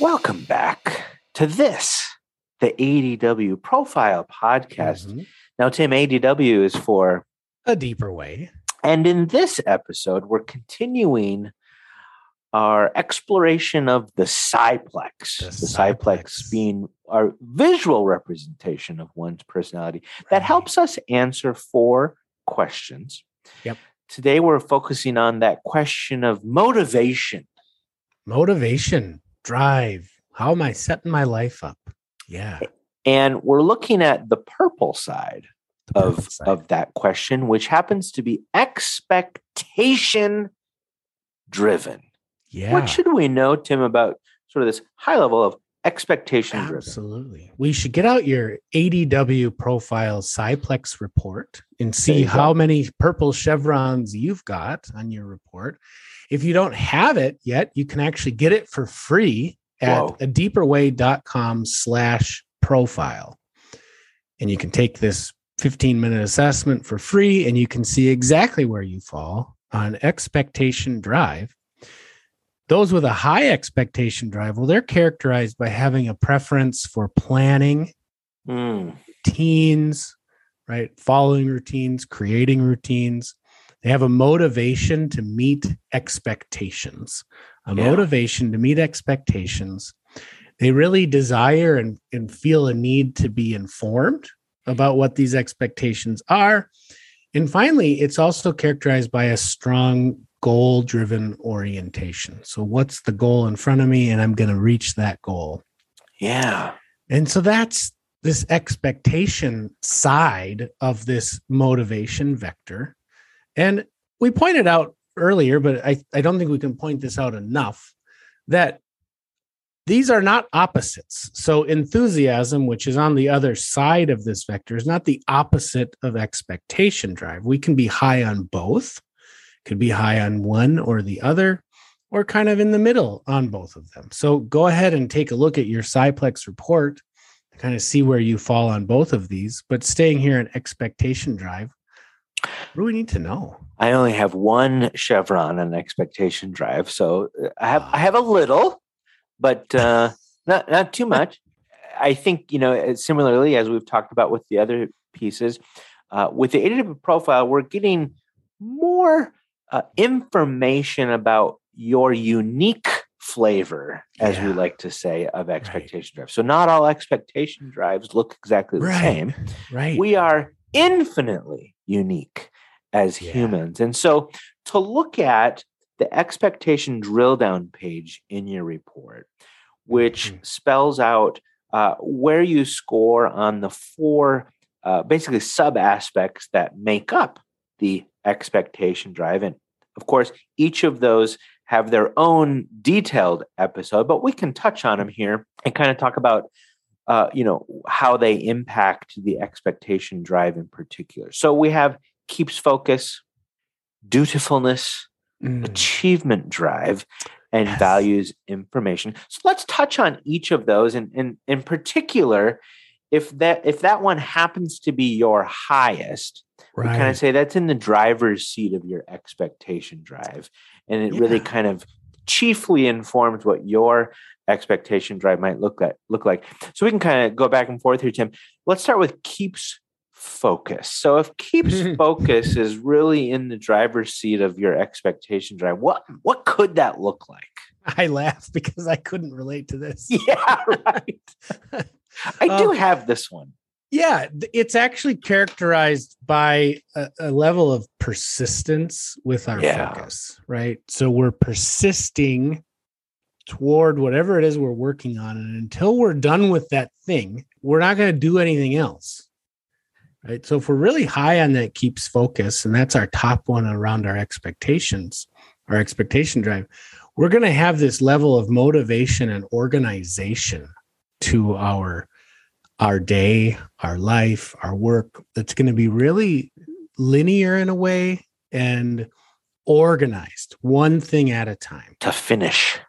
Welcome back to this, the ADW Profile Podcast. Mhm. Now, Tim, ADW is for, A deeper way. and in this episode, we're continuing our exploration of the cyplex. The The, cyplex. being our visual representation of one's personality that helps us answer four questions. Yep. Today, we're focusing on that question of motivation. Motivation, drive. How am I setting my life up? Yeah. And we're looking at the purple side the of, purple side. of that question, which happens to be expectation driven. Yeah. What should we know, Tim, about sort of this high level of expectation driven? Absolutely. We should get out your ADW profile Cyplex report and see how many purple chevrons you've got on your report. If you don't have it yet, you can actually get it for free at Whoa. a deeperway.com slash profile. And you can take this 15 minute assessment for free and you can see exactly where you fall on expectation drive. Those with a high expectation drive, well, they're characterized by having a preference for planning, Mm, routines, right? Following routines, creating routines. They have a motivation to meet expectations, a Yeah. motivation to meet expectations. They really desire and, and feel a need to be informed about what these expectations are. And finally, it's also characterized by a strong goal driven orientation. So, what's the goal in front of me? And I'm going to reach that goal. yeah. And so that's this expectation side of this motivation vector. And we pointed out earlier, but I, I don't think we can point this out enough that these are not opposites. So enthusiasm, which is on the other side of this vector, is not the opposite of expectation drive. We can be high on both, could be high on one or the other, or kind of in the middle on both of them. So go ahead and take a look at your Cyplex report to kind of see where you fall on both of these. But staying here in expectation drive, what do we need to know? I only have one chevron on expectation drive, so uh, I have I have a little, but uh, not not too much. I think you know. uh, Similarly, as we've talked about with the other pieces, uh, with the ADW profile, we're getting more uh, information about your unique flavor, as we like to say, of expectation drive. So not all expectation drives look exactly the same Right. we are infinitely unique as Yeah. humans. And so to look at the expectation drill down page in your report, which Mhm. spells out uh, where you score on the four uh, basically sub aspects that make up the expectation drive. And of course, each of those have their own detailed episode, but we can touch on them here and kind of talk about uh, you know how they impact the expectation drive in particular. So we have keeps focus, dutifulness, Mm. achievement drive, and Yes. values information. So let's touch on each of those, and in, in particular, if that if that one happens to be your highest, we kind of say that's in the driver's seat of your expectation drive, and it really kind of chiefly informs what your expectation drive might look like look like. So we can kind of go back and forth here, Tim. Let's start with keeps focus. So if keeps focus is really in the driver's seat of your expectation drive, what what could that look like? I laugh because I couldn't relate to this. Yeah, right. I do Um, have this one. Yeah, it's actually characterized by a, a level of persistence with our Yeah. focus, right? So we're persisting toward whatever it is we're working on. And until we're done with that thing, we're not going to do anything else. Right. So if we're really high on that keeps focus, and that's our top one around our expectations, our expectation drive, we're going to have this level of motivation and organization to our our day, our life, our work that's going to be really linear in a way and organized, one thing at a time. To finish.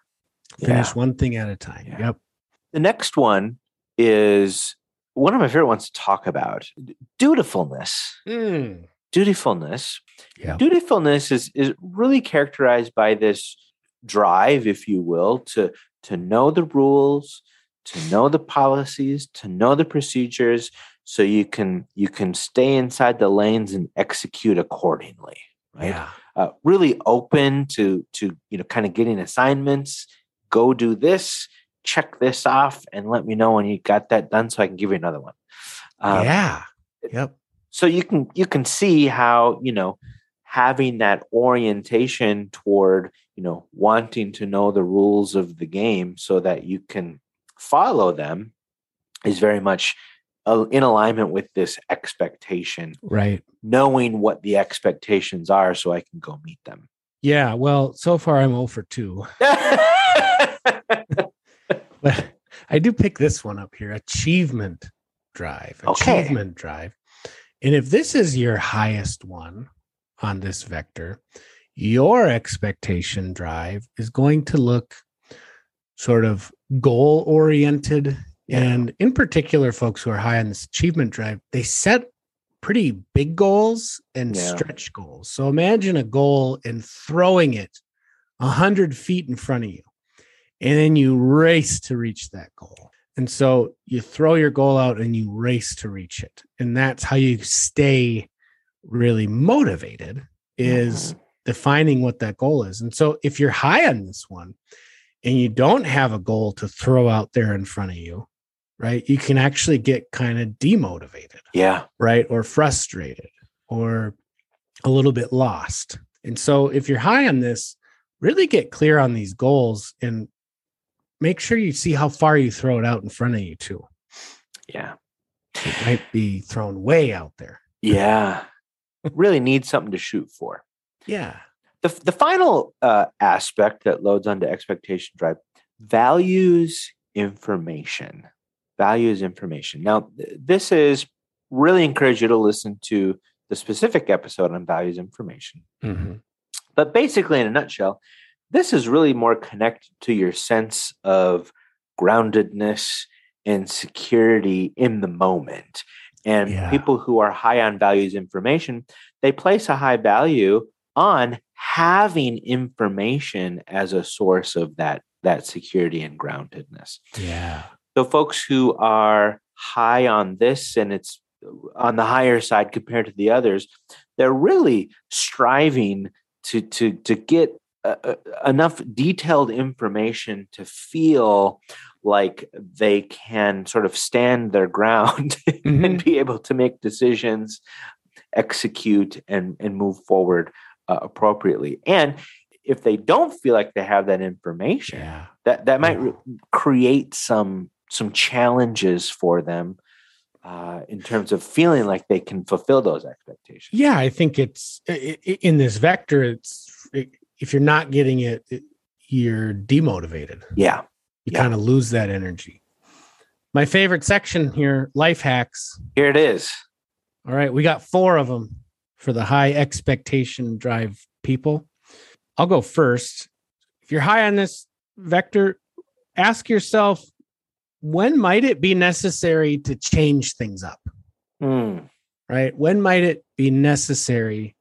Finish Yeah. one thing at a time. Yeah. Yep. The next one is one of my favorite ones to talk about dutifulness. Mm. Dutifulness. Yeah. Dutifulness is, is really characterized by this drive, if you will, to, to know the rules, to know the policies, to know the procedures, so you can you can stay inside the lanes and execute accordingly. Right. Yeah. uh, really open to to you know kind of getting assignments go do this check this off and let me know when you got that done so i can give you another one um, yeah. Yep. so you can you can see how you know having that orientation toward you know wanting to know the rules of the game so that you can follow them is very much uh, in alignment with this expectation Right. knowing what the expectations are so i can go meet them Yeah. Well, so far I'm 0 for 2. But I do pick this one up here achievement drive. Okay. Achievement drive. And if this is your highest one on this vector, your expectation drive is going to look sort of goal oriented. Yeah. And in particular, folks who are high on this achievement drive, they set pretty big goals and Yeah. stretch goals. So imagine a goal and throwing it a hundred feet in front of you, and then you race to reach that goal. And so you throw your goal out and you race to reach it, and that's how you stay really motivated. Is Mhm. defining what that goal is. And so if you're high on this one and you don't have a goal to throw out there in front of you, right, you can actually get kind of demotivated, yeah right, or frustrated or a little bit lost. And so if you're high on this, really get clear on these goals and make sure you see how far you throw it out in front of you too. yeah It might be thrown way out there. yeah really need something to shoot for Yeah. The, the final uh, aspect that loads onto expectation drive values information values information now th- this is really encourage you to listen to the specific episode on values information Mhm. but basically in a nutshell this is really more connected to your sense of groundedness and security in the moment and Yeah. people who are high on values information they place a high value on having information as a source of that that security and groundedness Yeah. so folks who are high on this and it's on the higher side compared to the others, they're really striving to to to get uh, uh, enough detailed information to feel like they can sort of stand their ground Mhm. and be able to make decisions, execute, and and move forward uh, appropriately. And if they don't feel like they have that information, Yeah. that that might re- create some some challenges for them uh, in terms of feeling like they can fulfill those expectations. Yeah, I think it's in this vector. It's if you're not getting it, it- you're demotivated. Yeah. You Yeah. kind of lose that energy. My favorite section here: life hacks. Here it is. All right, we got four of them for the high expectation drive people. I'll go first. If you're high on this vector, ask yourself when might it be necessary to change things up? Hmm. right? When might it be necessary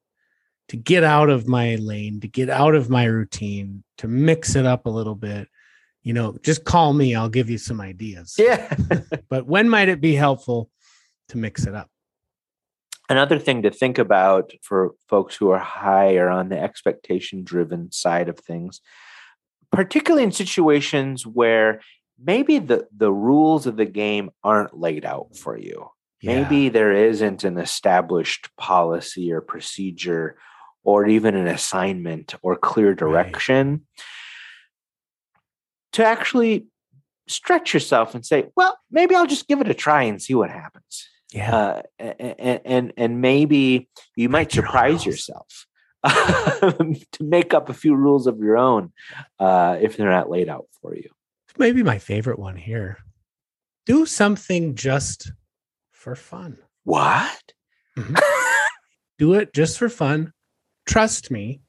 to get out of my lane, to get out of my routine, to mix it up a little bit? You know, just call me, I'll give you some ideas. Yeah. But when might it be helpful to mix it up? Another thing to think about for folks who are higher on the expectation driven side of things, particularly in situations where maybe the, the rules of the game aren't laid out for you. Maybe there isn't an established policy or procedure or even an assignment or clear direction. To actually stretch yourself and say, well, maybe I'll just give it a try and see what happens. Yeah, Uh, and, and and maybe you might surprise yourself to make up a few rules of your own uh, if they're not laid out for you. maybe my favorite one here. Do something just for fun. What? Do it just for fun. Trust me,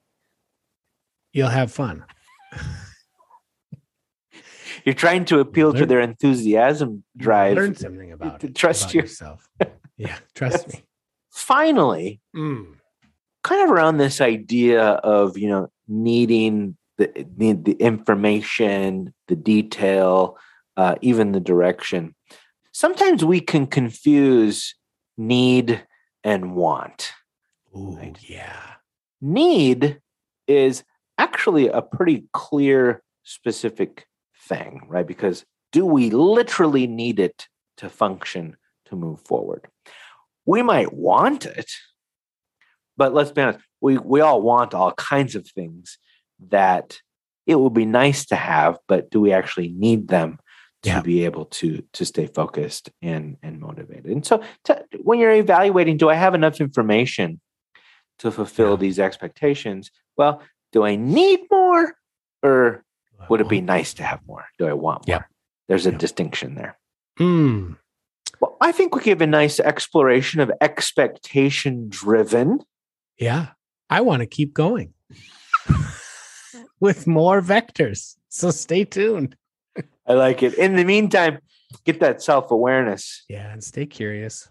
you'll have fun. You're trying to appeal to their enthusiasm drive. Learn something about to trust about you. yourself. Yeah, trust me. Finally, Mm. kind of around this idea of you know needing the need the information, the detail, uh, even the direction. Sometimes we can confuse need and want. Ooh, Right. yeah. Need is actually a pretty clear, specific thing, right? Because do we literally need it to function to move forward? We might want it, but let's be honest, we, we all want all kinds of things that it would be nice to have, but do we actually need them to Yeah. be able to to stay focused and and motivated? And so to, when you're evaluating, do I have enough information to fulfill Yeah. these expectations? Well, do I need more or would it be nice to have more? Do I want more? Yeah. There's a distinction there. Mm. Well, I think we gave a nice exploration of expectation driven. Yeah. I want to keep going with more vectors. So stay tuned. I like it. In the meantime, get that self awareness. Yeah. And stay curious.